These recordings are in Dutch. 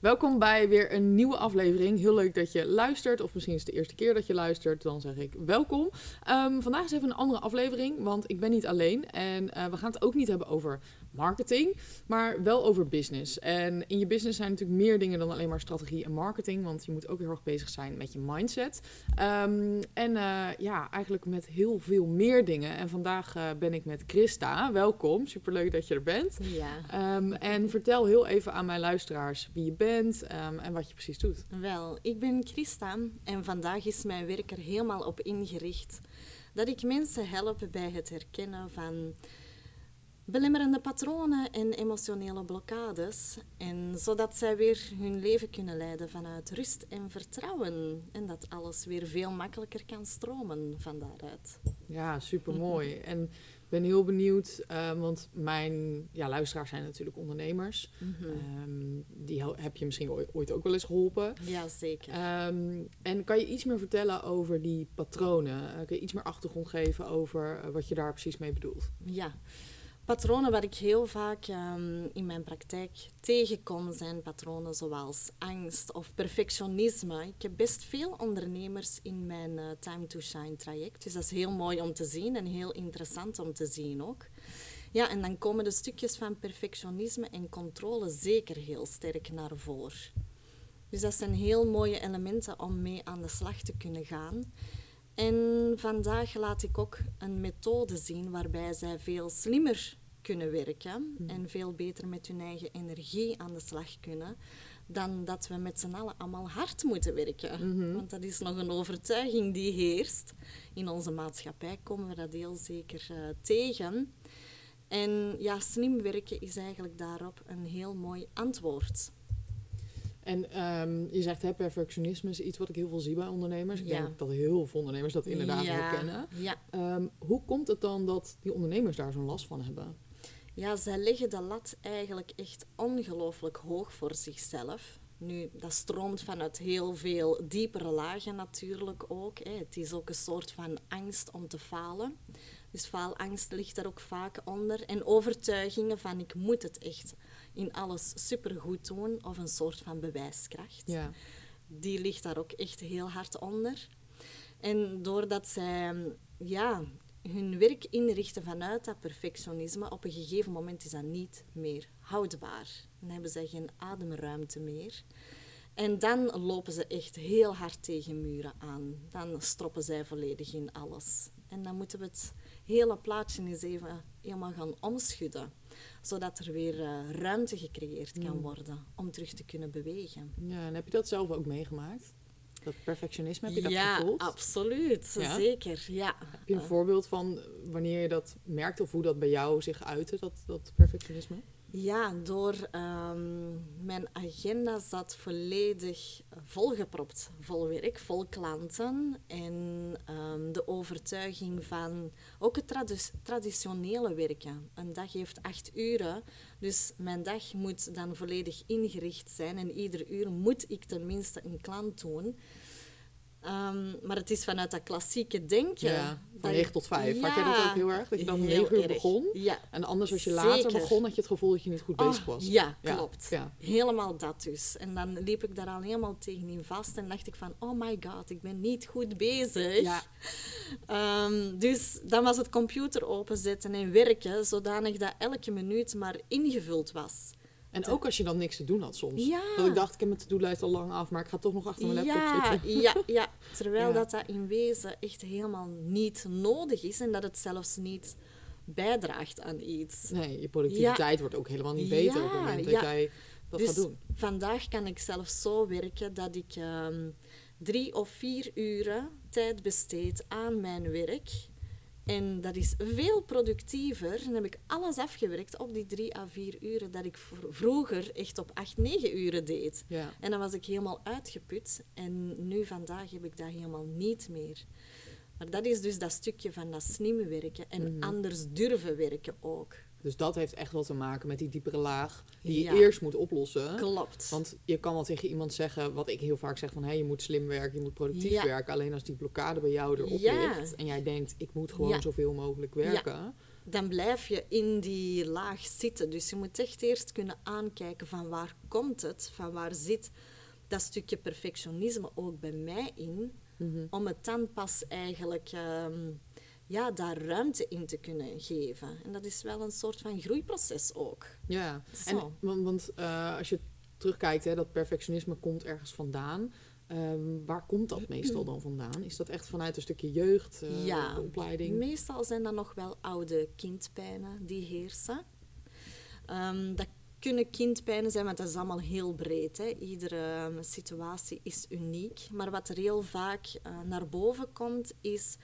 Welkom bij weer een nieuwe aflevering. Heel leuk dat je luistert, of misschien is het de eerste keer dat je luistert. Dan zeg ik welkom. Ehm, vandaag is even een andere aflevering, want ik ben niet alleen. En eh, we gaan het ook niet hebben over marketing, maar wel over business. En in je business zijn natuurlijk meer dingen dan alleen maar strategie en marketing, want je moet ook heel erg bezig zijn met je mindset. Ehm, en uh, ja, eigenlijk met heel veel meer dingen. En vandaag uh, ben ik met Christa. Welkom, superleuk dat je er bent. Ja. Um, en vertel heel even aan mijn luisteraars wie je bent um, en wat je precies doet. Wel, ik ben Christa en vandaag is mijn werk er helemaal op ingericht dat ik mensen help bij het herkennen van belemmerende patronen en emotionele blokkades. En zodat zij weer hun leven kunnen leiden vanuit rust en vertrouwen. En dat alles weer veel makkelijker kan stromen van daaruit. Ja, super mooi. en ik ben heel benieuwd, uh, want mijn ja, luisteraars zijn natuurlijk ondernemers. Mm -hmm. um, die heb je misschien ooit ook wel eens geholpen. Ja, zeker. Um, en kan je iets meer vertellen over die patronen? Uh, kun je iets meer achtergrond geven over uh, wat je daar precies mee bedoelt? Ja. Patronen waar ik heel vaak um, in mijn praktijk tegenkom zijn patronen zoals angst of perfectionisme. Ik heb best veel ondernemers in mijn uh, Time to Shine traject, dus dat is heel mooi om te zien en heel interessant om te zien ook. Ja, en dan komen de stukjes van perfectionisme en controle zeker heel sterk naar voren. Dus dat zijn heel mooie elementen om mee aan de slag te kunnen gaan. En vandaag laat ik ook een methode zien waarbij zij veel slimmer kunnen werken mm. en veel beter met hun eigen energie aan de slag kunnen dan dat we met z'n allen allemaal hard moeten werken. Mhm. Mm -hmm. Want dat is nog een overtuiging die heerst. In onze maatschappij komen we dat heel zeker uh, tegen. En ja, slim werken is eigenlijk daarop een heel mooi antwoord. En um, je zegt hè, perfectionisme is iets wat ik heel veel zie bij ondernemers. Ik Ja. denk dat heel veel ondernemers dat inderdaad Ja. herkennen. Ja. Um, hoe komt het dan dat die ondernemers daar zo'n last van hebben? Ja, zij leggen de lat eigenlijk echt ongelooflijk hoog voor zichzelf. Nu, dat stroomt vanuit heel veel diepere lagen natuurlijk ook. Hè. Het is ook een soort van angst om te falen. Dus faalangst ligt daar ook vaak onder. En overtuigingen van ik moet het echt in alles supergoed doen. Of een soort van bewijskracht. Ja. Die ligt daar ook echt heel hard onder. En doordat zij ja, hun werk inrichten vanuit dat perfectionisme, op een gegeven moment is dat niet meer houdbaar. Dan hebben zij geen ademruimte meer. En dan lopen ze echt heel hard tegen muren aan. Dan stroppen zij volledig in alles. En dan moeten we het hele plaatje eens even helemaal gaan omschudden. Zodat er weer uh, ruimte gecreëerd kan Mm. worden om terug te kunnen bewegen. ja, en heb je dat zelf ook meegemaakt? Dat perfectionisme, heb je dat ja, gevoeld? absoluut. Ja? Zeker, ja. Heb je een voorbeeld van wanneer je dat merkt of hoe dat bij jou zich uitte, dat, dat perfectionisme? Ja, door um, mijn agenda zat volledig volgepropt. Vol werk, vol klanten. En um, de overtuiging van ook het tradi traditionele werken. Een dag heeft acht uren. Dus mijn dag moet dan volledig ingericht zijn. En ieder uur moet ik tenminste een klant doen. Um, maar het is vanuit dat klassieke denken. Ja, van dat 9 tot 5. Ja, Had jij dat ook heel erg? Dat je dan heel 9 uur erg. begon? Ja. En anders als je later Zeker. begon, had je het gevoel dat je niet goed bezig was. Oh, ja, Ja, klopt. ja. Helemaal dat dus. En dan liep ik daar al helemaal tegenin vast en dacht ik van, oh my god, ik ben niet goed bezig. Ja. Um, dus dan was het computer openzetten en werken, zodanig dat elke minuut maar ingevuld was. En ook als je dan niks te doen had soms. Ja. Dat ik dacht, ik heb mijn to-do-lijst al lang af, maar ik ga toch nog achter mijn laptop ja, zitten. ja, ja, terwijl dat dat in wezen echt helemaal niet nodig is en dat het zelfs niet bijdraagt aan iets. Nee, je productiviteit wordt ook helemaal niet beter op het moment dat jij dat dus gaat doen. vandaag kan ik zelfs zo werken dat ik ehm, drie of vier uren tijd besteed aan mijn werk. En dat is veel productiever. Dan heb ik alles afgewerkt op die drie à vier uren dat ik vr- vroeger echt op acht, negen uren deed. Ja. En dan was ik helemaal uitgeput. En nu vandaag heb ik dat helemaal niet meer. Maar dat is dus dat stukje van dat slimme werken en Mhm. anders durven werken ook. Dus dat heeft echt wel te maken met die diepere laag die je eerst moet oplossen. Klopt. Want je kan wel tegen iemand zeggen, wat ik heel vaak zeg, van hé, je moet slim werken, je moet productief Ja. werken. Alleen als die blokkade bij jou erop Ja. ligt en jij denkt, ik moet gewoon zoveel mogelijk werken, dan blijf je in die laag zitten. Dus je moet echt eerst kunnen aankijken van waar komt het, van waar zit dat stukje perfectionisme ook bij mij in, Mhm. om het dan pas eigenlijk ehm, ja, daar ruimte in te kunnen geven. En dat is wel een soort van groeiproces ook. Ja, Zo. en, want, want eh, als je terugkijkt, hè, dat perfectionisme komt ergens vandaan. Ehm, waar komt dat meestal dan vandaan? Is dat echt vanuit een stukje jeugd, eh, Ja, de opleiding? Meestal zijn dat nog wel oude kindpijnen die heersen. Ehm, dat kunnen kindpijnen zijn, want dat is allemaal heel breed. Hè. Iedere ehm, situatie is uniek. Maar wat er heel vaak eh, naar boven komt, is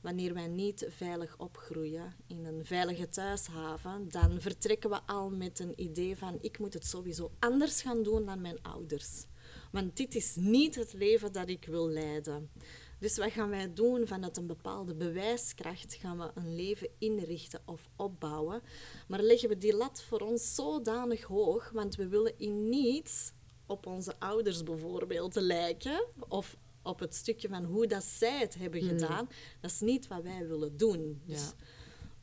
wanneer wij niet veilig opgroeien in een veilige thuishaven, dan vertrekken we al met een idee van ik moet het sowieso anders gaan doen dan mijn ouders. Want dit is niet het leven dat ik wil leiden. Dus wat gaan wij doen? Vanuit een bepaalde bewijskracht gaan we een leven inrichten of opbouwen. Maar leggen we die lat voor ons zodanig hoog, want we willen in niets op onze ouders bijvoorbeeld lijken, of op het stukje van hoe dat zij het hebben gedaan. Dat is niet wat wij willen doen. Dus, Ja.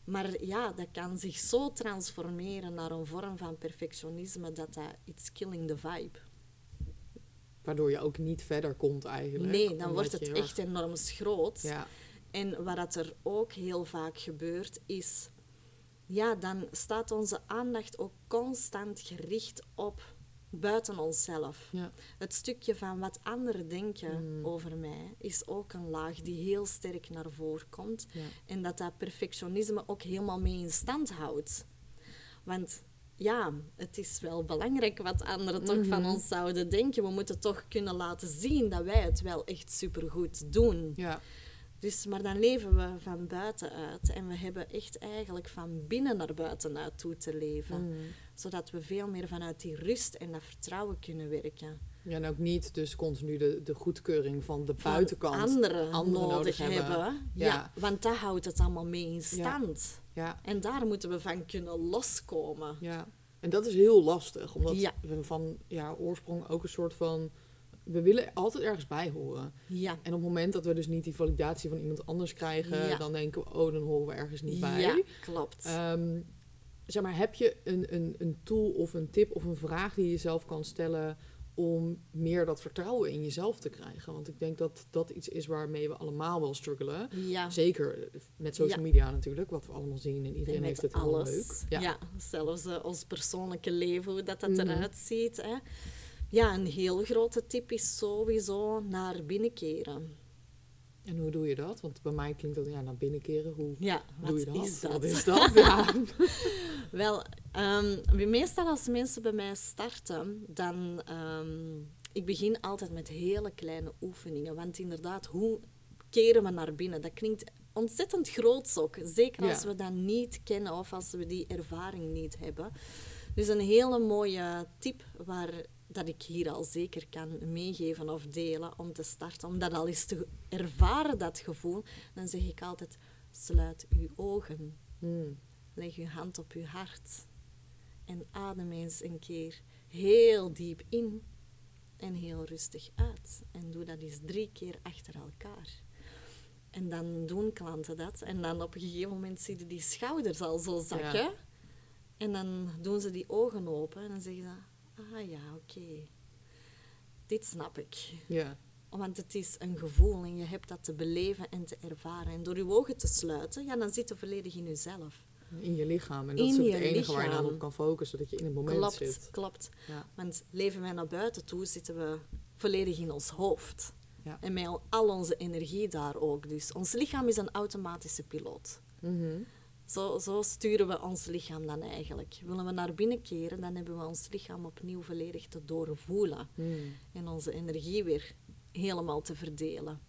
maar ja, dat kan zich zo transformeren naar een vorm van perfectionisme dat dat it's killing the vibe. Waardoor je ook niet verder komt eigenlijk. Nee, dan wordt het heel erg- echt enorm groot. Ja, En wat er ook heel vaak gebeurt, is... Ja, dan staat onze aandacht ook constant gericht op buiten onszelf. ja. Het stukje van wat anderen denken Mm. over mij is ook een laag die heel sterk naar voren komt. Ja. En dat dat perfectionisme ook helemaal mee in stand houdt. Want ja, het is wel belangrijk wat anderen toch van Mhm. ons zouden denken. We moeten toch kunnen laten zien dat wij het wel echt supergoed doen. ja. Dus, maar dan leven we van buiten uit en we hebben echt eigenlijk van binnen naar buiten uit toe te leven. Mm. Zodat we veel meer vanuit die rust en dat vertrouwen kunnen werken. Ja, en ook niet dus continu de, de goedkeuring van de Van buitenkant. anderen, anderen nodig, nodig hebben. hebben. Ja. Ja. want dat houdt het allemaal mee in stand. Ja, En daar moeten we van kunnen loskomen. ja. En dat is heel lastig, omdat Ja. we van ja, oorsprong ook een soort van... We willen altijd ergens bij horen. Ja. En op het moment dat we dus niet die validatie van iemand anders krijgen... Ja. dan denken we, oh, dan horen we ergens niet bij. Ja, klopt. Ehm, zeg maar, heb je een, een, een tool of een tip of een vraag die je jezelf kan stellen om meer dat vertrouwen in jezelf te krijgen? Want ik denk dat dat iets is waarmee we allemaal wel struggelen. ja. Zeker met social Ja. media natuurlijk, wat we allemaal zien en iedereen En heeft het alles. leuk. Ja. zelfs eh, ons persoonlijke leven, hoe dat, dat Mhm. eruit ziet. Hè. Ja, een heel grote tip is sowieso naar binnen keren. En hoe doe je dat? Want bij mij klinkt dat ja, naar binnenkeren. Hoe Ja, wat doe je dat? is dat? Wat is dat? Ja. Wel, ehm, meestal als mensen bij mij starten, dan... ehm, ik begin altijd met hele kleine oefeningen. Want inderdaad, hoe keren we naar binnen? Dat klinkt ontzettend groots ook. Zeker als Ja. we dat niet kennen of als we die ervaring niet hebben. Dus een hele mooie tip waar dat ik hier al zeker kan meegeven of delen om te starten. Om dat al eens te ervaren, dat gevoel. Dan zeg ik altijd, sluit uw ogen. Hmm. Leg uw hand op uw hart en adem eens een keer heel diep in en heel rustig uit. En doe dat eens drie keer achter elkaar. En dan doen klanten dat. En dan op een gegeven moment zie je die schouders al zo zakken. Ja. En dan doen ze die ogen open en dan zeggen ze: Ah ja, oké. Dit snap ik. ja. Want het is een gevoel en je hebt dat te beleven en te ervaren. En door je ogen te sluiten, ja, dan zit je volledig in jezelf. In je lichaam. En dat In is ook het enige waar je dan op kan focussen, dat je in het moment klopt, zit. klopt. Ja. Want leven wij naar buiten toe, zitten we volledig in ons hoofd. Ja. En met al- al onze energie daar ook. Dus ons lichaam is een automatische piloot. Mhm. Zo, zo sturen we ons lichaam dan eigenlijk. Willen we naar binnen keren, dan hebben we ons lichaam opnieuw volledig te doorvoelen. Hmm. En onze energie weer helemaal te verdelen.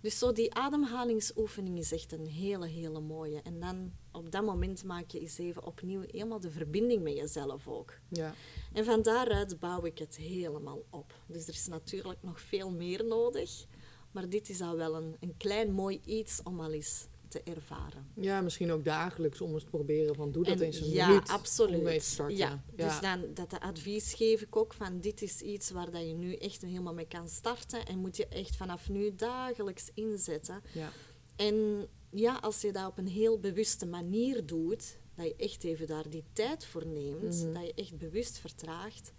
Dus zo die ademhalingsoefening is echt een hele, hele mooie. En dan op dat moment maak je eens even opnieuw helemaal de verbinding met jezelf ook. Ja. En van daaruit bouw ik het helemaal op. Dus er is natuurlijk nog veel meer nodig. Maar dit is al wel een, een klein mooi iets om al eens te ervaren. ja, misschien ook dagelijks om eens te proberen van doe dat En eens een ja, minuut absoluut. om mee te starten. Ja, dus dan dat de advies geef ik ook van dit is iets waar dat je nu echt helemaal mee kan starten en moet je echt vanaf nu dagelijks inzetten. ja. En ja, als je dat op een heel bewuste manier doet, dat je echt even daar die tijd voor neemt, Mhm. dat je echt bewust vertraagt,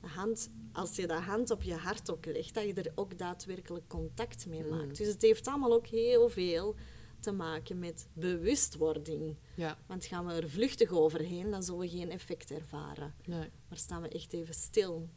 de hand, als je de hand op je hart ook legt, dat je er ook daadwerkelijk contact mee Mhm. maakt. Dus het heeft allemaal ook heel veel te maken met bewustwording. Ja, Want gaan we er vluchtig overheen, dan zullen we geen effect ervaren. nee. Maar staan we echt even stil,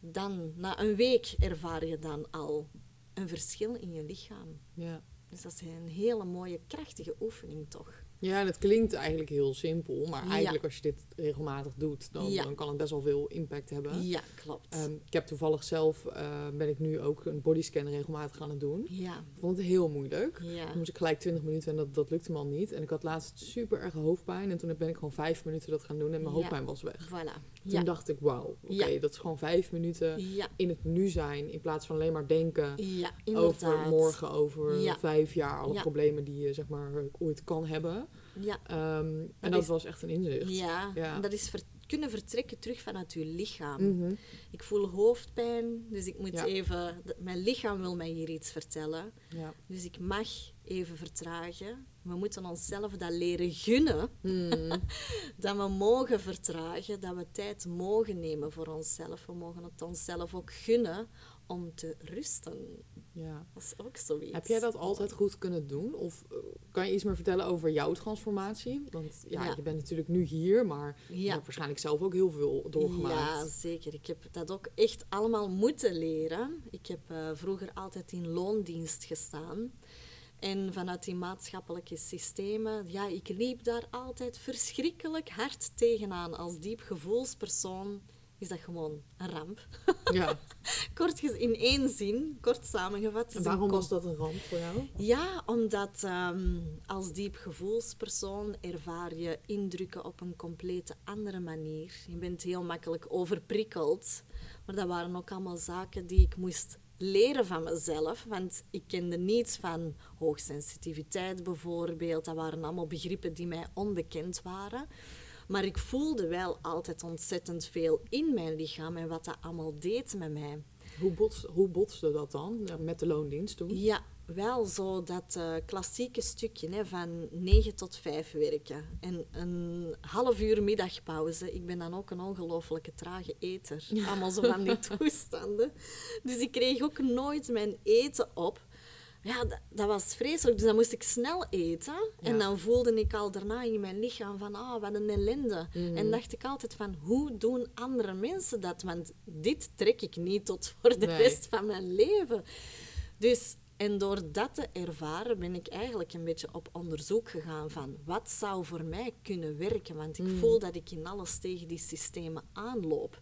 dan, na een week, ervaar je dan al een verschil in je lichaam. Ja. Dus dat is een hele mooie, krachtige oefening toch? Ja, en het klinkt eigenlijk heel simpel, maar Ja. eigenlijk als je dit regelmatig doet, dan, Ja. dan kan het best wel veel impact hebben. Ja, klopt. Ehm, ik heb toevallig zelf, eh, ben ik nu ook een bodyscan regelmatig gaan het doen. ja, Ik vond het heel moeilijk. ja. Dan moest ik gelijk 20 minuten en dat, dat lukte me al niet. En ik had laatst super erg hoofdpijn en toen ben ik gewoon vijf minuten dat gaan doen en mijn hoofdpijn was weg. Voilà. Toen dacht ik, wauw, oké, dat is gewoon vijf minuten in het nu zijn in plaats van alleen maar denken ja, over morgen, over vijf jaar, alle problemen die je zeg maar ooit kan hebben. Ja, Ehm, en Dat dat is- was echt een inzicht. ja. Ja. En dat is ver- kunnen vertrekken terug vanuit je lichaam. Mhm. Ik voel hoofdpijn, dus ik moet Ja. even... Mijn lichaam wil mij hier iets vertellen. ja. Dus ik mag even vertragen. We moeten onszelf dat leren gunnen. Mm. Dat we mogen vertragen, dat we tijd mogen nemen voor onszelf. We mogen het onszelf ook gunnen om te rusten. ja. Dat is ook zoiets. Heb jij dat altijd goed kunnen doen? Of eh, kan je iets meer vertellen over jouw transformatie? Want ja, Ja. je bent natuurlijk nu hier, maar je hebt waarschijnlijk zelf ook heel veel doorgemaakt. Ja, zeker. Ik heb dat ook echt allemaal moeten leren. Ik heb eh, vroeger altijd in loondienst gestaan. En vanuit die maatschappelijke systemen, ja, ik liep daar altijd verschrikkelijk hard tegenaan. Als diep gevoelspersoon is dat gewoon een ramp. Ja. Kort in één zin, kort samengevat. En waarom was dat een ramp voor jou? Ja, omdat ehm, als diep gevoelspersoon ervaar je indrukken op een complete andere manier. Je bent heel makkelijk overprikkeld. Maar dat waren ook allemaal zaken die ik moest leren van mezelf. Want ik kende niets van hoogsensitiviteit bijvoorbeeld. Dat waren allemaal begrippen die mij onbekend waren. Maar ik voelde wel altijd ontzettend veel in mijn lichaam en wat dat allemaal deed met mij. Hoe, bots, hoe botste dat dan met de loondienst toen? Ja, wel zo dat eh, klassieke stukje hè, van 9 tot 5 werken. En een half uur middagpauze. Ik ben dan ook een ongelofelijke trage eter. Allemaal zo van die toestanden. Dus ik kreeg ook nooit mijn eten op. Ja, dat, dat was vreselijk. Dus dan moest ik snel eten. En dan voelde ik al daarna in mijn lichaam van, ah, wat een ellende. En dacht ik altijd van, hoe doen andere mensen dat? Want dit trek ik niet tot voor de Nee. rest van mijn leven. Dus, en door dat te ervaren ben ik eigenlijk een beetje op onderzoek gegaan van wat zou voor mij kunnen werken. Want ik voel dat ik in alles tegen die systemen aanloop.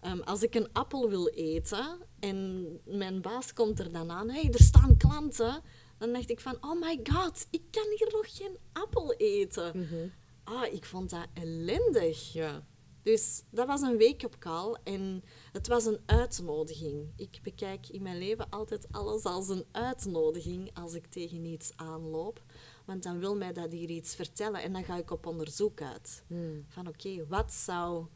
Ehm, als ik een appel wil eten en mijn baas komt er dan aan, hey, er staan klanten, dan dacht ik van, oh my god, ik kan hier nog geen appel eten. Mhm. Ah, ik vond dat ellendig. Ja. Dus dat was een wake-up call en het was een uitnodiging. Ik bekijk in mijn leven altijd alles als een uitnodiging als ik tegen iets aanloop. Want dan wil mij dat hier iets vertellen en dan ga ik op onderzoek uit. Mm. Van oké, wat zou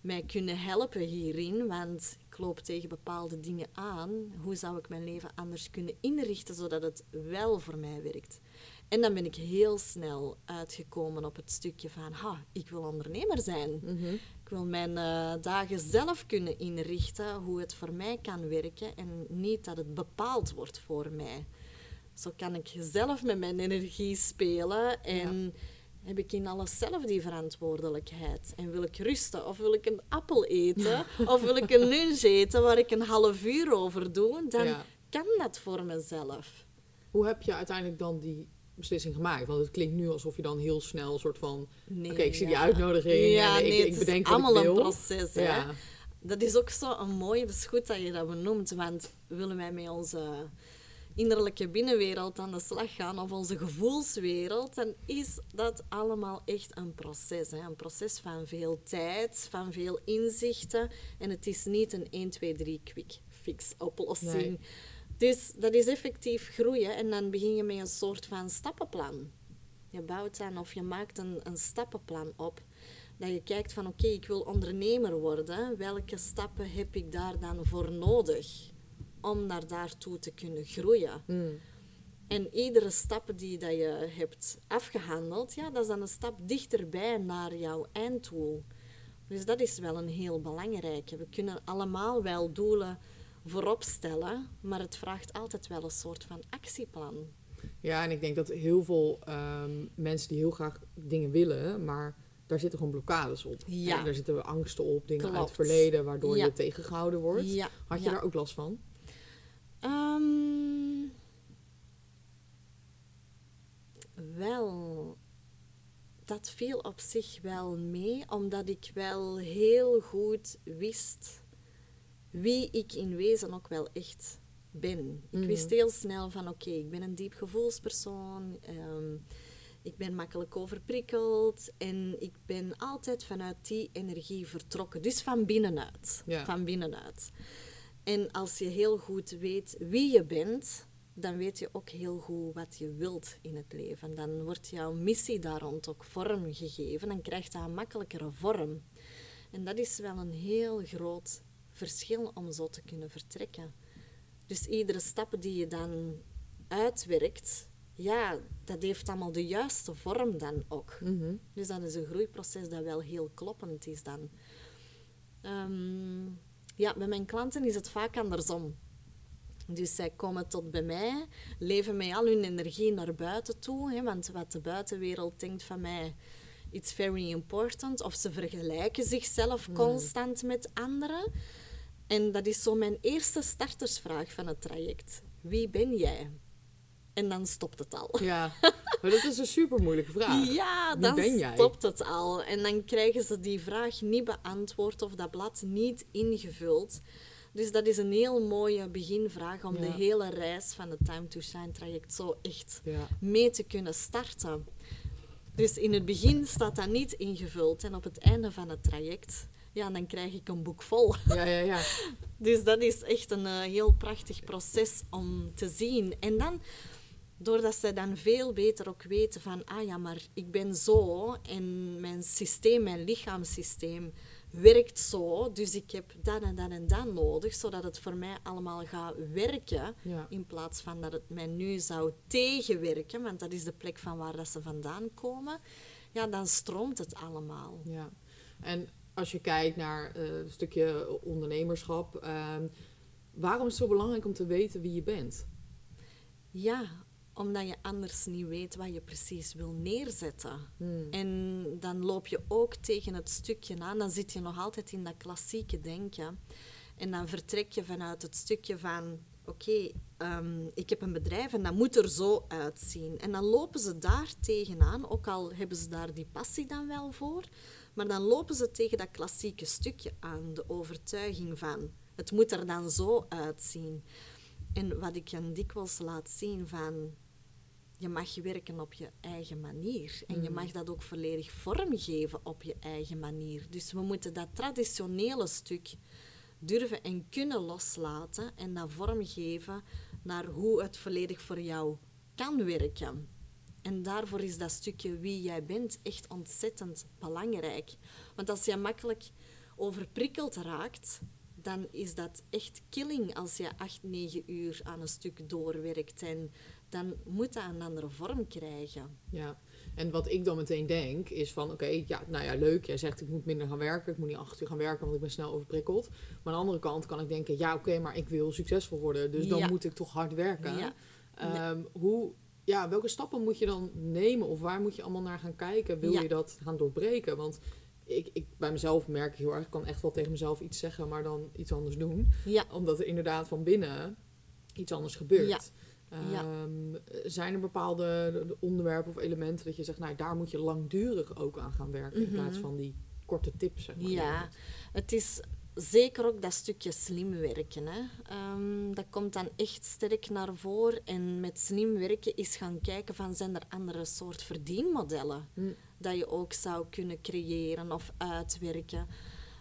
mij kunnen helpen hierin? Want ik loop tegen bepaalde dingen aan. Hoe zou ik mijn leven anders kunnen inrichten zodat het wel voor mij werkt? En dan ben ik heel snel uitgekomen op het stukje van, ha, ik wil ondernemer zijn. Mhm. Ik wil mijn eh, dagen zelf kunnen inrichten, hoe het voor mij kan werken en niet dat het bepaald wordt voor mij. Zo kan ik zelf met mijn energie spelen en heb ik in alles zelf die verantwoordelijkheid. En wil ik rusten of wil ik een appel eten of wil ik een lunch eten waar ik een half uur over doe, dan Ja. kan dat voor mezelf. Hoe heb je uiteindelijk dan die beslissing gemaakt? Want het klinkt nu alsof je dan heel snel een soort van... Nee, Oké, ik zie die ja. uitnodiging Ja, en ik, nee, ik het bedenk is wat ik allemaal een proces. Hè? Dat is ook zo een mooie, het is goed dat je dat benoemt, want willen wij met onze innerlijke binnenwereld aan de slag gaan, of onze gevoelswereld, dan is dat allemaal echt een proces. Hè? Een proces van veel tijd, van veel inzichten. En het is niet een 1, 2, 3 quick fix oplossing. Nee. Dus dat is effectief groeien en dan begin je met een soort van stappenplan. Je bouwt dan of je maakt een, een stappenplan op. Dat je kijkt van oké, ik wil ondernemer worden. Welke stappen heb ik daar dan voor nodig om naar daartoe te kunnen groeien? Mm. En iedere stap die dat je hebt afgehandeld, ja, dat is dan een stap dichterbij naar jouw einddoel. Dus dat is wel een heel belangrijke. We kunnen allemaal wel doelen voorop stellen, maar het vraagt altijd wel een soort van actieplan. Ja, en ik denk dat heel veel ehm, mensen die heel graag dingen willen, maar daar zitten gewoon blokkades op. Ja. En daar zitten angsten op, dingen uit het verleden, waardoor Ja. je tegengehouden wordt. Ja, Had je daar ook last van? Ehm, wel, dat viel op zich wel mee, omdat ik wel heel goed wist wie ik in wezen ook wel echt ben. Ik Mhm. wist heel snel van oké, ik ben een diep gevoelspersoon. ehm, ik ben makkelijk overprikkeld en ik ben altijd vanuit die energie vertrokken. Dus van binnenuit. Ja. Van binnenuit. En als je heel goed weet wie je bent, dan weet je ook heel goed wat je wilt in het leven. Dan wordt jouw missie daar rond ook vorm gegeven. Dan krijgt dat een makkelijkere vorm. En dat is wel een heel groot verschil om zo te kunnen vertrekken. Dus iedere stap die je dan uitwerkt, ja, dat heeft allemaal de juiste vorm dan ook. Mhm. Dus dat is een groeiproces dat wel heel kloppend is dan. Ehm, ja, bij mijn klanten is het vaak andersom. Dus zij komen tot bij mij, leven met al hun energie naar buiten toe. Hè, want wat de buitenwereld denkt van mij, it's very important. Of ze vergelijken zichzelf constant met anderen. En dat is zo mijn eerste startersvraag van het traject. Wie ben jij? En dan stopt het al. Ja, maar dat is een super moeilijke vraag. Ja, Wie dan ben jij? stopt het al. En dan krijgen ze die vraag niet beantwoord of dat blad niet ingevuld. Dus dat is een heel mooie beginvraag om Ja. de hele reis van het Time to Shine traject zo echt Ja. mee te kunnen starten. Dus in het begin staat dat niet ingevuld en op het einde van het traject, ja, dan krijg ik een boek vol. Ja, ja, ja. Dus dat is echt een eh, heel prachtig proces om te zien. En dan, doordat ze dan veel beter ook weten van, ah ja, maar ik ben zo en mijn systeem, mijn lichaamssysteem werkt zo, dus ik heb dat en dat en dat nodig, zodat het voor mij allemaal gaat werken, Ja. in plaats van dat het mij nu zou tegenwerken, want dat is de plek van waar dat ze vandaan komen, ja, dan stroomt het allemaal. Ja, en als je kijkt naar eh, een stukje ondernemerschap, ehm, waarom is het zo belangrijk om te weten wie je bent? Ja, omdat je anders niet weet wat je precies wil neerzetten. Hmm. En dan loop je ook tegen het stukje aan, dan zit je nog altijd in dat klassieke denken. En dan vertrek je vanuit het stukje van, oké, ehm, ik heb een bedrijf en dat moet er zo uitzien. En dan lopen ze daar tegenaan, ook al hebben ze daar die passie dan wel voor, maar dan lopen ze tegen dat klassieke stukje aan, de overtuiging van, het moet er dan zo uitzien. En wat ik hen dikwijls laat zien van, je mag werken op je eigen manier. En je mag dat ook volledig vormgeven op je eigen manier. Dus we moeten dat traditionele stuk durven en kunnen loslaten en dat vormgeven naar hoe het volledig voor jou kan werken. En daarvoor is dat stukje wie jij bent echt ontzettend belangrijk. Want als je makkelijk overprikkeld raakt, dan is dat echt killing als je acht, negen uur aan een stuk doorwerkt. En dan moet dat een andere vorm krijgen. Ja, en wat ik dan meteen denk is van, oké, ja, nou ja, leuk. Jij zegt ik moet minder gaan werken, ik moet niet acht uur gaan werken, want ik ben snel overprikkeld. Maar aan de andere kant kan ik denken, ja, oké, maar ik wil succesvol worden, dus dan Ja. moet ik toch hard werken. Ja. Ehm, hoe, ja, welke stappen moet je dan nemen of waar moet je allemaal naar gaan kijken? Wil Ja. je dat gaan doorbreken? Want ik, ik bij mezelf merk heel erg, ik kan echt wel tegen mezelf iets zeggen, maar dan iets anders doen. Ja, Omdat er inderdaad van binnen iets anders gebeurt. Ja. Ja. Ehm, zijn er bepaalde onderwerpen of elementen dat je zegt, nou daar moet je langdurig ook aan gaan werken in Mhm. plaats van die korte tips? Zeg maar. Ja, het is zeker ook dat stukje slim werken. Hè. Ehm, dat komt dan echt sterk naar voren. En met slim werken is gaan kijken van zijn er andere soort verdienmodellen Hm. Dat je ook zou kunnen creëren of uitwerken.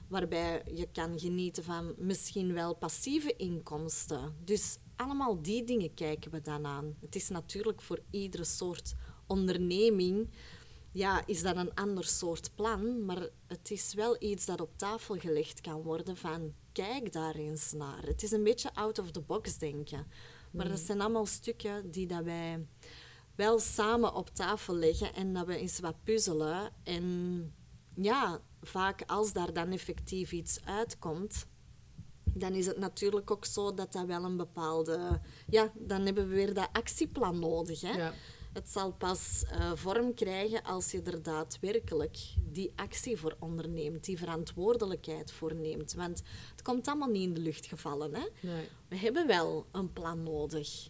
Waarbij je kan genieten van misschien wel passieve inkomsten. Dus allemaal die dingen kijken we dan aan. Het is natuurlijk voor iedere soort onderneming ja, is dat een ander soort plan, maar het is wel iets dat op tafel gelegd kan worden van kijk daar eens naar. Het is een beetje out of the box denken. Maar dat zijn allemaal stukken die dat wij wel samen op tafel leggen en dat we eens wat puzzelen. En ja, vaak als daar dan effectief iets uitkomt, dan is het natuurlijk ook zo dat dat wel een bepaalde... Ja, dan hebben we weer dat actieplan nodig. Hè? Ja. Het zal pas eh, vorm krijgen als je er daadwerkelijk die actie voor onderneemt, die verantwoordelijkheid voor neemt. Want het komt allemaal niet in de lucht gevallen. Hè? Nee. We hebben wel een plan nodig.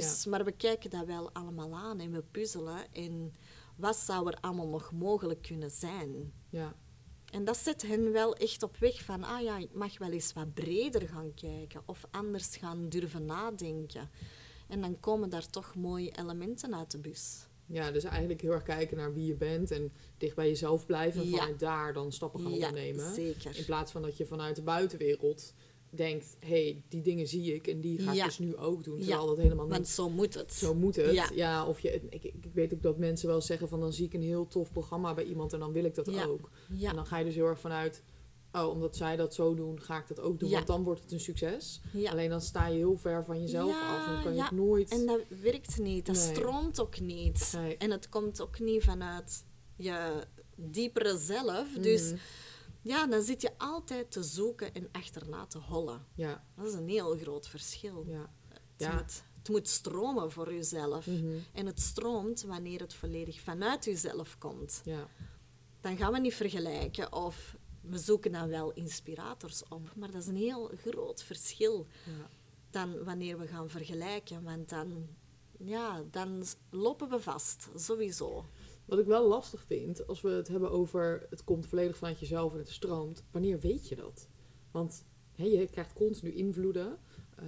Dus, Maar we kijken dat wel allemaal aan en we puzzelen. En wat zou er allemaal nog mogelijk kunnen zijn? Ja. En dat zet hen wel echt op weg van, ah ja, ik mag wel eens wat breder gaan kijken of anders gaan durven nadenken. En dan komen daar toch mooie elementen uit de bus. ja, dus eigenlijk heel erg kijken naar wie je bent en dicht bij jezelf blijven en Ja. vanuit daar dan stappen gaan ja, ondernemen. zeker. In plaats van dat je vanuit de buitenwereld denkt, hé, hey, die dingen zie ik en die ga ik Ja. dus nu ook doen. Ja, Terwijl dat helemaal niet Want zo moet het. Zo moet het. Ja, Ja. of je, ik, ik weet ook dat mensen wel zeggen van dan zie ik een heel tof programma bij iemand en dan wil ik dat ook. Ja. En dan ga je dus heel erg vanuit, oh, omdat zij dat zo doen, ga ik dat ook doen. Want dan wordt het een succes. Ja. Alleen dan sta je heel ver van jezelf af en kan je het nooit... En dat werkt niet, dat Nee. stroomt ook niet. Nee. En het komt ook niet vanuit je diepere zelf. Dus Mhm. Ja, dan zit je altijd te zoeken en achterna te hollen. Ja, Dat is een heel groot verschil. ja. Het, Ja. moet, het moet stromen voor jezelf. Mhm. En het stroomt wanneer het volledig vanuit jezelf komt. Ja, Dan gaan we niet vergelijken of we zoeken dan wel inspirators op. Maar dat is een heel groot verschil ja. dan wanneer we gaan vergelijken. Want dan, ja, dan lopen we vast, sowieso. Wat ik wel lastig vind, als we het hebben over het komt volledig vanuit jezelf en het stroomt, wanneer weet je dat? Want je krijgt continu invloeden, eh,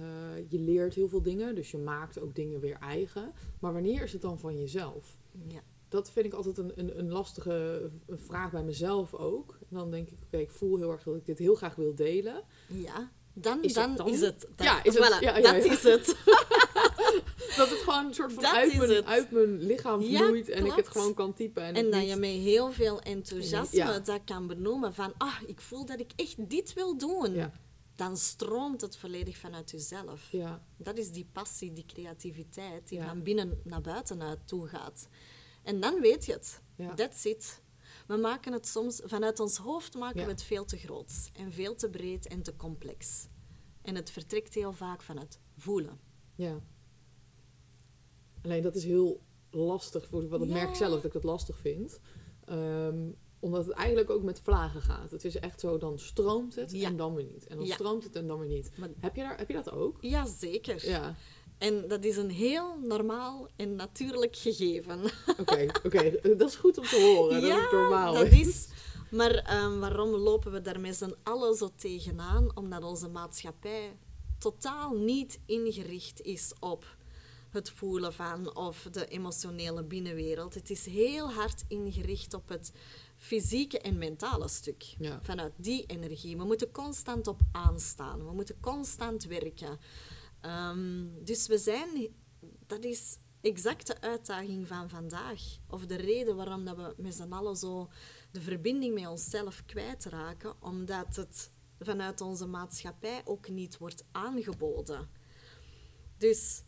je leert heel veel dingen, dus je maakt ook dingen weer eigen. Maar wanneer is het dan van jezelf? Ja. Dat vind ik altijd een, een, een lastige vraag bij mezelf ook. En dan denk ik, oké, ik voel heel erg dat ik dit heel graag wil delen. Ja, dan Is is, het dan dan? is het. Dan, Ja, is het- voilà, ja, ja, dat ja. is het. Dat het gewoon een soort van Dat uit mijn, uit mijn lichaam Ja, vloeit en ik het gewoon kan typen. En, dat niet- je met heel veel enthousiasme Ja. dat kan benoemen van, ah, ik voel dat ik echt dit wil doen. Ja. Dan stroomt het volledig vanuit jezelf. Ja, Dat is die passie, die creativiteit die van binnen naar buiten uit toe gaat. En dan weet je het. Ja. That's it. We maken het soms, vanuit ons hoofd maken we het veel te groot. En veel te breed en te complex. En het vertrekt heel vaak van het voelen. ja. Alleen dat is heel lastig, voor wat ik Ja. merk zelf dat ik het lastig vind. Ehm, omdat het eigenlijk ook met vlagen gaat. Het is echt zo, dan stroomt het Ja. en dan weer niet. En dan Ja. stroomt het en dan weer niet. Maar- Heb je, daar, heb je dat ook? Ja, zeker. Ja, En dat is een heel normaal en natuurlijk gegeven. oké. oké. Dat is goed om te horen. Dat is normaal. dat is. Maar ehm, waarom lopen we daar met z'n allen zo tegenaan? Omdat onze maatschappij totaal niet ingericht is op het voelen van of de emotionele binnenwereld. Het is heel hard ingericht op het fysieke en mentale stuk. Ja. Vanuit die energie. We moeten constant op aanstaan. We moeten constant werken. Ehm, dus we zijn... Dat is exact de uitdaging van vandaag. Of de reden waarom dat we met z'n allen zo de verbinding met onszelf kwijtraken. Omdat het vanuit onze maatschappij ook niet wordt aangeboden. Dus...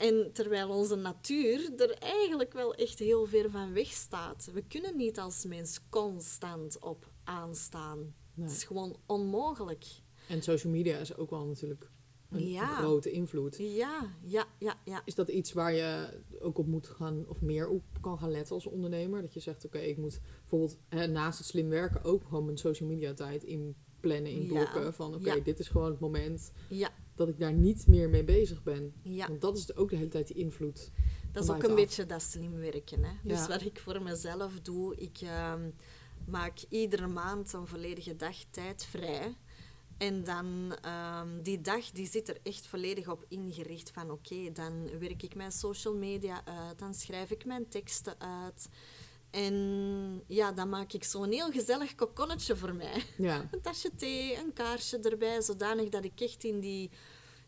En terwijl onze natuur er eigenlijk wel echt heel ver van weg staat. We kunnen niet als mens constant op aanstaan. Nee. Het is gewoon onmogelijk. En social media is ook wel natuurlijk een, Ja. grote invloed. Ja, ja, ja, ja. Is dat iets waar je ook op moet gaan, of meer op kan gaan letten als ondernemer? Dat je zegt, oké, ik moet bijvoorbeeld hè, naast het slim werken ook gewoon mijn social media tijd inplannen, in Ja. blokken. Van oké, Ja. dit is gewoon het moment Ja, dat ik daar niet meer mee bezig ben. ja. Want dat is ook de hele tijd die invloed. Dat is ook een beetje dat slim werken. Hè? Dus wat ik voor mezelf doe, ik ehm, maak iedere maand een volledige dag tijd vrij. En dan, ehm, die dag die zit er echt volledig op ingericht van oké, dan werk ik mijn social media uit, dan schrijf ik mijn teksten uit. En ja, dan maak ik zo'n heel gezellig kokonnetje voor mij. Ja, Een tasje thee, een kaarsje erbij, zodanig dat ik echt in die,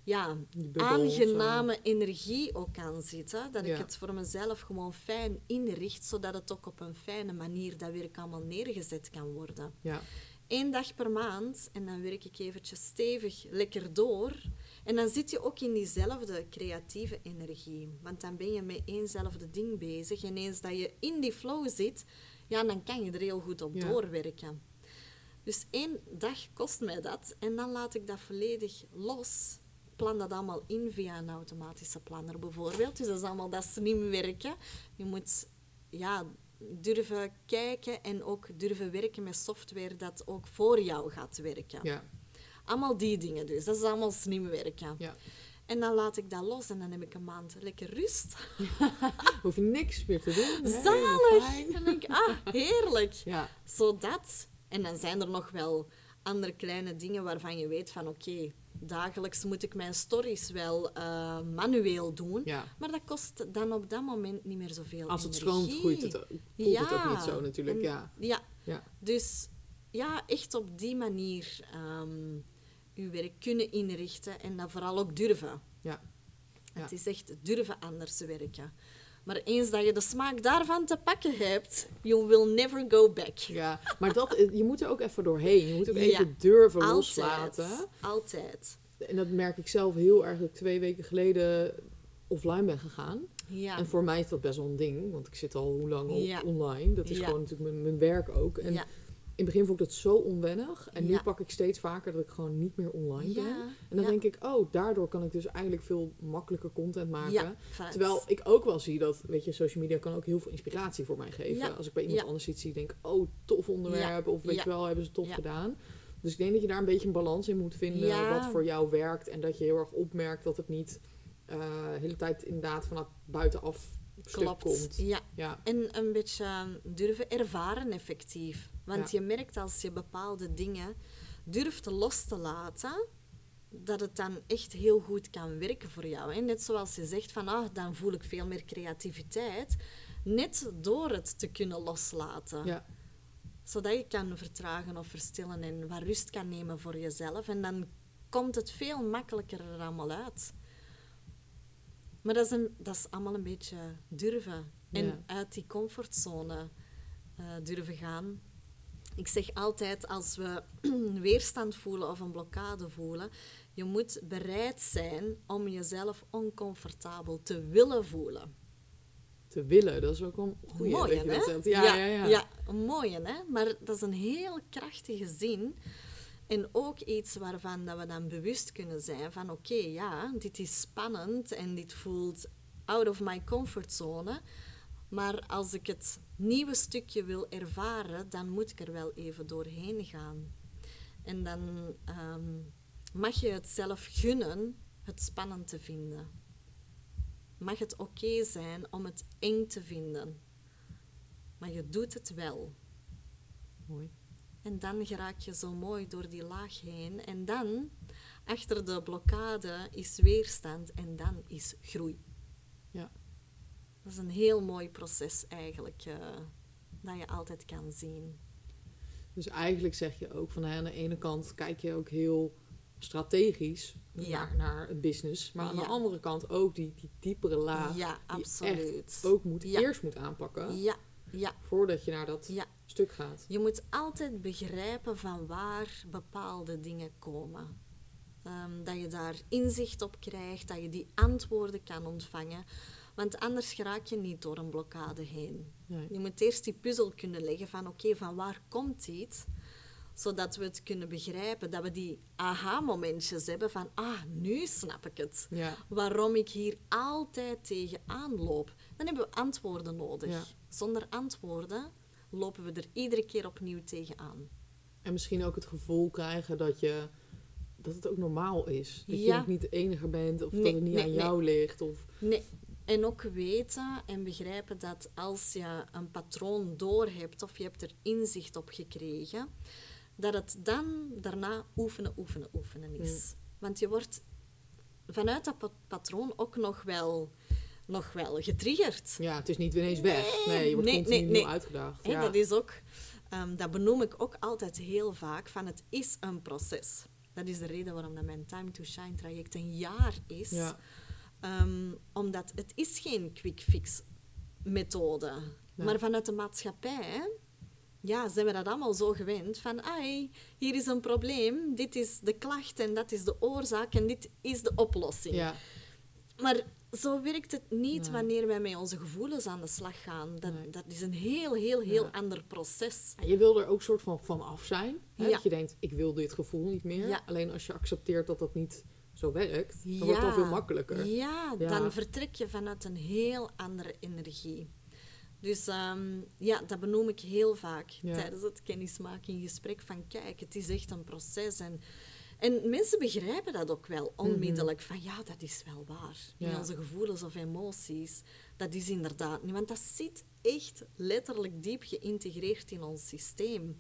ja, zo. aangename energie ook aan zitten. Dat Ja. ik het voor mezelf gewoon fijn inricht, zodat het ook op een fijne manier dat werk allemaal neergezet kan worden. Ja, Eén dag per maand en dan werk ik eventjes stevig lekker door. En dan zit je ook in diezelfde creatieve energie. Want dan ben je met éénzelfde ding bezig. En eens dat je in die flow zit, ja, dan kan je er heel goed op Ja. doorwerken. Dus één dag kost mij dat. En dan laat ik dat volledig los. Plan dat allemaal in via een automatische planner bijvoorbeeld. Dus dat is allemaal dat slim werken. Je moet ja, durven kijken en ook durven werken met software dat ook voor jou gaat werken. ja, Allemaal die dingen dus. Dat is allemaal slim werken. ja. En dan laat ik dat los en dan heb ik een maand lekker rust. Hoef niks meer te doen. hè? Zalig! Dan denk ik, ah, heerlijk. Ja, Zodat. En dan zijn er nog wel andere kleine dingen waarvan je weet van oké, dagelijks moet ik mijn stories wel eh, manueel doen. ja. Maar dat kost dan op dat moment niet meer zoveel Als het energie. stroomt, groeit het, het ook niet zo natuurlijk. En- Ja, ja. ja, Dus ja, echt op die manier ehm uw werk kunnen inrichten en dat vooral ook durven. ja. Ja. Het is echt durven anders werken. Maar eens dat je de smaak daarvan te pakken hebt, you will never go back. Ja, maar dat, je moet er ook even doorheen. Je moet ook Ja. even durven Altijd. loslaten. Altijd. En dat merk ik zelf heel erg dat ik twee weken geleden offline ben gegaan. Ja. En voor mij is dat best wel een ding, want ik zit al hoe lang Ja. online. Dat is Ja. gewoon natuurlijk mijn, mijn werk ook. En ja. In het begin vond ik dat zo onwennig. En nu Ja. pak ik steeds vaker dat ik gewoon niet meer online ben. En dan ja. denk ik, oh, daardoor kan ik dus eigenlijk veel makkelijker content maken. Terwijl ik ook wel zie dat, weet je, social media kan ook heel veel inspiratie voor mij geven. Als ik bij iemand anders iets zie, denk ik, oh, tof onderwerp. Of weet je wel, hebben ze tof gedaan. Dus ik denk dat je daar een beetje een balans in moet vinden wat voor jou werkt. En dat je heel erg opmerkt dat het niet eh, de hele tijd inderdaad vanaf buitenaf Klopt. komt. Ja. Ja, En een beetje durven ervaren effectief. Want Ja. je merkt als je bepaalde dingen durft los te laten, dat het dan echt heel goed kan werken voor jou. Hè? Net zoals je zegt van, ah, dan voel ik veel meer creativiteit. Net door het te kunnen loslaten. ja, Zodat je kan vertragen of verstillen en wat rust kan nemen voor jezelf. En dan komt het veel makkelijker er allemaal uit. Maar dat is, een, dat is allemaal een beetje durven. En Ja. uit die comfortzone eh, durven gaan. Ik zeg altijd, als we weerstand voelen of een blokkade voelen, je moet bereid zijn om jezelf oncomfortabel te willen voelen. te willen, dat is ook een goede Mooi, dat je hè? Ja, ja, ja. een mooie, hè? Maar dat is een heel krachtige zin. En ook iets waarvan dat we dan bewust kunnen zijn van... Oké, ja, dit is spannend en dit voelt out of my comfort zone. Maar als ik het nieuwe stukje wil ervaren, dan moet ik er wel even doorheen gaan. En dan ehm, mag je het zelf gunnen het spannend te vinden. Mag het oké zijn om het eng te vinden. Maar je doet het wel. Mooi. En dan geraak je zo mooi door die laag heen. En dan, achter de blokkade, is weerstand en dan is groei. Ja. Dat is een heel mooi proces eigenlijk, eh, dat je altijd kan zien. Dus eigenlijk zeg je ook van hè, aan de ene kant kijk je ook heel strategisch Ja. naar, naar het business. Maar aan Ja. de andere kant ook die, die diepere laag ja, die je absoluut. echt ook moet, eerst moet aanpakken Ja, ja, voordat je naar dat ja. stuk gaat. Je moet altijd begrijpen van waar bepaalde dingen komen. Ehm, dat je daar inzicht op krijgt, dat je die antwoorden kan ontvangen. Want anders geraak je niet door een blokkade heen. Nee. Je moet eerst die puzzel kunnen leggen van oké, van waar komt dit? Zodat we het kunnen begrijpen, dat we die aha-momentjes hebben van ah, nu snap ik het. Ja. Waarom ik hier altijd tegenaan loop. Dan hebben we antwoorden nodig. Ja. Zonder antwoorden lopen we er iedere keer opnieuw tegenaan. En misschien ook het gevoel krijgen dat, je, dat het ook normaal is. Dat Ja. je ook niet de enige bent of Nee, dat het niet nee, aan jou ligt. Of, Nee. En ook weten en begrijpen dat als je een patroon doorhebt of je hebt er inzicht op gekregen, dat het dan daarna oefenen, oefenen, oefenen is. Want je wordt vanuit dat pa- patroon ook nog wel, nog wel getriggerd. ja, het is niet ineens weg. Nee, je wordt Nee, continu nee, nieuw uitgedaagd. Ja. Dat is ook, ehm, dat benoem ik ook altijd heel vaak, van het is een proces. Dat is de reden waarom dat mijn Time to Shine traject een jaar is. Ja. Ehm, omdat het is geen quick fix methode. Nee. Maar vanuit de maatschappij ja, zijn we dat allemaal zo gewend. Van, ai, hier is een probleem, dit is de klacht en dat is de oorzaak en dit is de oplossing. ja. Maar zo werkt het niet Nee. wanneer wij met onze gevoelens aan de slag gaan. Dat, Nee. dat is een heel, heel, heel Ja. ander proces. En je wil er ook soort van vanaf zijn. Hè? Ja. Dat je denkt, ik wil dit gevoel niet meer. Ja. Alleen als je accepteert dat dat niet zo werkt, dan wordt het al veel makkelijker. Ja, dan vertrek je vanuit een heel andere energie. Dus ehm, ja, dat benoem ik heel vaak tijdens het kennismakinggesprek. Van kijk, het is echt een proces. En, en mensen begrijpen dat ook wel onmiddellijk. Van ja, dat is wel waar. Mhm. Ja. In onze gevoelens of emoties. Dat is inderdaad niet. Want dat zit echt letterlijk diep geïntegreerd in ons systeem.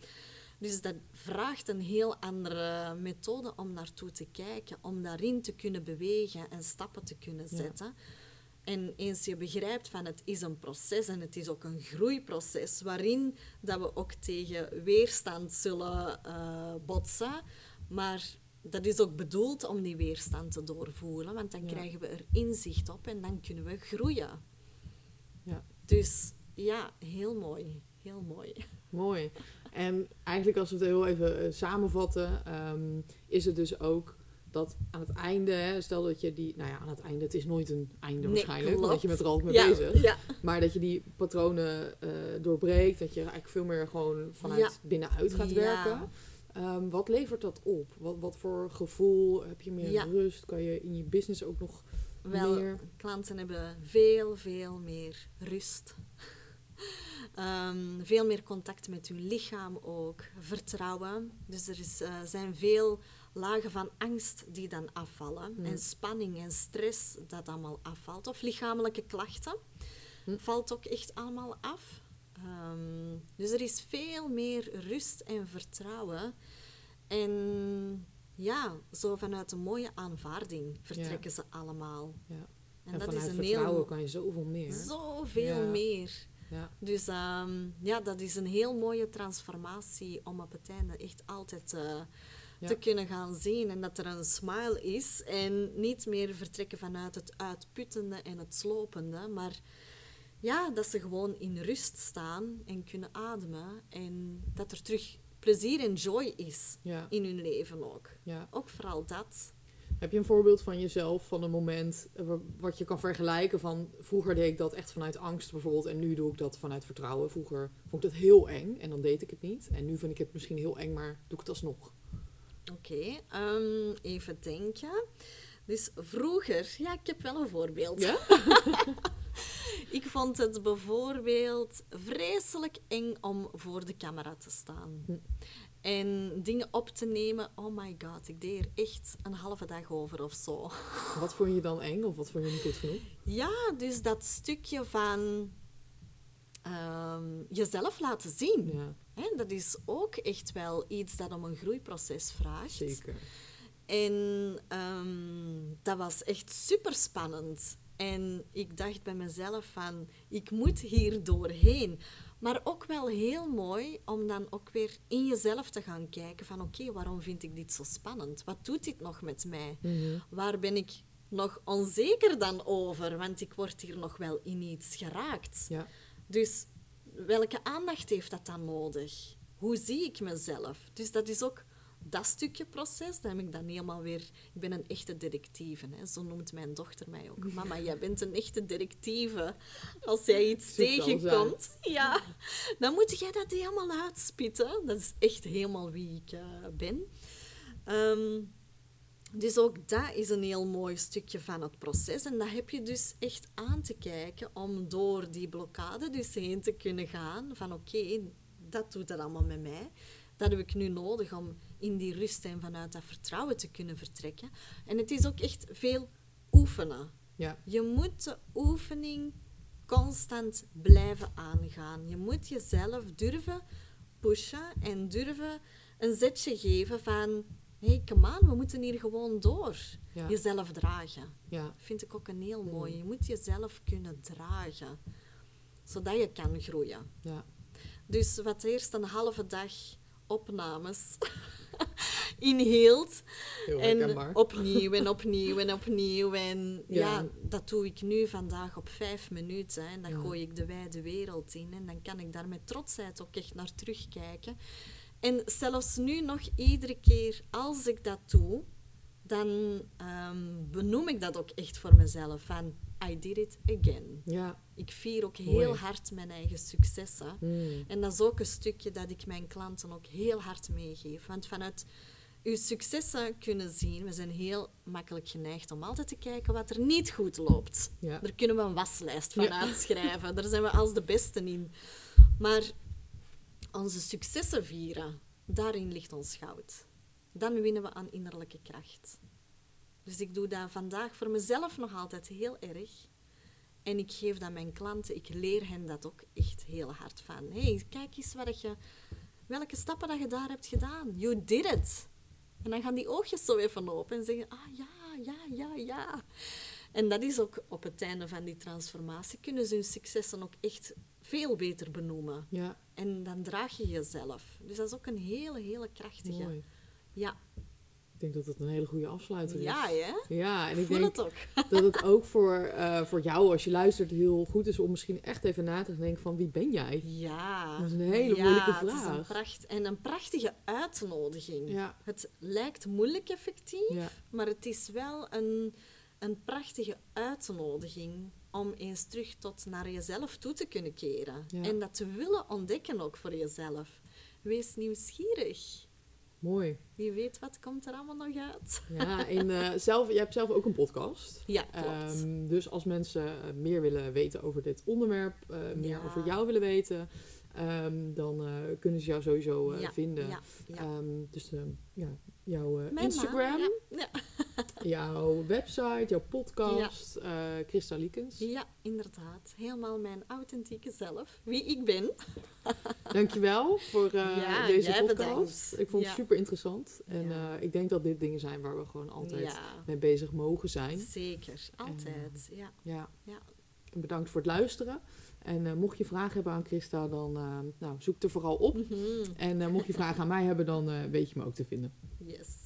Dus dat vraagt een heel andere methode om naartoe te kijken, om daarin te kunnen bewegen en stappen te kunnen Ja. zetten. En eens je begrijpt van het is een proces en het is ook een groeiproces waarin dat we ook tegen weerstand zullen eh, botsen, maar dat is ook bedoeld om die weerstand te doorvoelen, want dan Ja. krijgen we er inzicht op en dan kunnen we groeien. Ja. Dus ja, heel mooi, heel mooi. Mooi. En eigenlijk als we het heel even eh, samenvatten, ehm, is het dus ook dat aan het einde, hè, stel dat je die, nou ja, aan het einde, het is nooit een einde Nee, waarschijnlijk, want je bent er altijd mee ja, bezig. Ja, Maar dat je die patronen eh, doorbreekt, dat je eigenlijk veel meer gewoon vanuit Ja. binnenuit gaat Ja. werken. Ehm, wat levert dat op? Wat, wat voor gevoel? Heb je meer Ja. rust? Kan je in je business ook nog Wel, meer? klanten hebben veel, veel meer rust. Ehm, veel meer contact met hun lichaam ook. Vertrouwen. Dus er is, eh, zijn veel lagen van angst die dan afvallen. Hmm. En spanning en stress dat allemaal afvalt. Of lichamelijke klachten. Hm. Valt ook echt allemaal af. Ehm, dus er is veel meer rust en vertrouwen. En ja, zo vanuit een mooie aanvaarding vertrekken ze allemaal. Ja. En, En, dat vanuit is een vertrouwen heel... kan je zoveel meer. Zoveel Ja. meer. Ja. Dus ehm, ja, dat is een heel mooie transformatie om op het einde echt altijd eh, Ja. te kunnen gaan zien. En dat er een smile is en niet meer vertrekken vanuit het uitputtende en het slopende, maar ja, dat ze gewoon in rust staan en kunnen ademen en dat er terug plezier en joy is Ja. in hun leven ook. Ja. Ook vooral dat. Heb je een voorbeeld van jezelf, van een moment eh, wa- wat je kan vergelijken van vroeger deed ik dat echt vanuit angst bijvoorbeeld en nu doe ik dat vanuit vertrouwen. Vroeger vond ik dat heel eng en dan deed ik het niet. En nu vind ik het misschien heel eng, maar doe ik het alsnog. Oké, ehm, even denken. Dus vroeger, ja, ik heb wel een voorbeeld. Ja? Ik vond het bijvoorbeeld vreselijk eng om voor de camera te staan. Hm. En dingen op te nemen. Oh my god, ik deed er echt een halve dag over of zo. Wat vond je dan eng of wat vond je niet goed genoeg? Ja, dus dat stukje van ehm, jezelf laten zien. Ja, Hè, dat is ook echt wel iets dat om een groeiproces vraagt. zeker. En ehm, dat was echt super spannend. En ik dacht bij mezelf van, ik moet hier doorheen. Maar ook wel heel mooi om dan ook weer in jezelf te gaan kijken van, oké, waarom vind ik dit zo spannend? Wat doet dit nog met mij? Mhm. Waar ben ik nog onzeker dan over? Want ik word hier nog wel in iets geraakt. Ja, Dus welke aandacht heeft dat dan nodig? Hoe zie ik mezelf? Dus dat is ook dat stukje proces. Dan heb ik dan helemaal weer... Ik ben een echte detectieve. Hè? Zo noemt mijn dochter mij ook. Mama, jij bent een echte detectieve. Als jij iets tegenkomt, ja, dan moet jij dat helemaal uitspitten. Dat is echt helemaal wie ik eh, ben. Ehm, dus ook dat is een heel mooi stukje van het proces. En dat heb je dus echt aan te kijken om door die blokkade dus heen te kunnen gaan. Van oké, dat doet dat allemaal met mij. Dat heb ik nu nodig om in die rust en vanuit dat vertrouwen te kunnen vertrekken. En het is ook echt veel oefenen. ja, Je moet de oefening constant blijven aangaan. Je moet jezelf durven pushen en durven een zetje geven van... Hé, hey, come on, we moeten hier gewoon door. ja, Jezelf dragen. ja, vind ik ook een heel mooi. Je moet jezelf kunnen dragen. Zodat je kan groeien. ja. Dus wat eerst een halve dag opnames inhield. En opnieuw en opnieuw en opnieuw. En ja. Ja. dat doe ik nu vandaag op vijf minuten. En dan Ja. gooi ik de wijde wereld in. En dan kan ik daar met trotsheid ook echt naar terugkijken. En zelfs nu nog iedere keer als ik dat doe, dan ehm, benoem ik dat ook echt voor mezelf. Van, I did it again. Ja. Ik vier ook Mooi. heel hard mijn eigen successen. Mm. En dat is ook een stukje dat ik mijn klanten ook heel hard meegeef. Want vanuit uw successen kunnen zien, we zijn heel makkelijk geneigd om altijd te kijken wat er niet goed loopt. Ja. Daar kunnen we een waslijst van Ja. uitschrijven. Daar zijn we als de besten in. Maar onze successen vieren, daarin ligt ons goud. Dan winnen we aan innerlijke kracht. Dus ik doe dat vandaag voor mezelf nog altijd heel erg. En ik geef dat mijn klanten, ik leer hen dat ook echt heel hard van. hey, kijk eens wat je, welke stappen dat je daar hebt gedaan. You did it. En dan gaan die oogjes zo even open en zeggen, ah ja, ja, ja, ja. En dat is ook op het einde van die transformatie, kunnen ze hun successen ook echt veel beter benoemen. Ja, En dan draag je jezelf. Dus dat is ook een hele, hele krachtige. mooi. Ja, denk dat het een hele goede afsluiter is. ja hè? Ja, en Ik ik voel denk het ook. dat het ook voor, eh, voor jou, als je luistert, heel goed is om misschien echt even na te denken van wie ben jij? Ja. Dat is een hele ja, moeilijke Het is een vraag. pracht, en een prachtige uitnodiging. Ja, Het lijkt moeilijk effectief, ja, maar het is wel een, een prachtige uitnodiging om eens terug tot naar jezelf toe te kunnen keren. Ja. En dat te willen ontdekken ook voor jezelf. Wees nieuwsgierig. Mooi. Wie weet wat komt er allemaal nog uit. Ja, en eh, zelf, jij hebt zelf ook een podcast. Ja, klopt. Ehm, dus als mensen eh, meer willen weten over dit onderwerp, eh, meer Ja. over jou willen weten, ehm, dan kunnen ze jou sowieso ja, vinden. Ja, ja. Ehm, dus ja, jouw eh, Instagram, ja, jouw website, jouw podcast, eh Christa Liekens. ja. ja, inderdaad. Helemaal mijn authentieke zelf. Wie ik ben. Dankjewel voor eh, Ja, deze podcast. bedankt. Ik vond het Ja. super interessant. En Ja. ik denk dat dit dingen zijn waar we gewoon altijd Ja, mee bezig mogen zijn. zeker. Altijd. Ja. Ja. Ja. Bedankt voor het luisteren. En eh, mocht je vragen hebben aan Christa, dan eh, nou, zoek er vooral op. Mhm. En eh, mocht je vragen aan mij hebben, dan weet je me ook te vinden. Yes.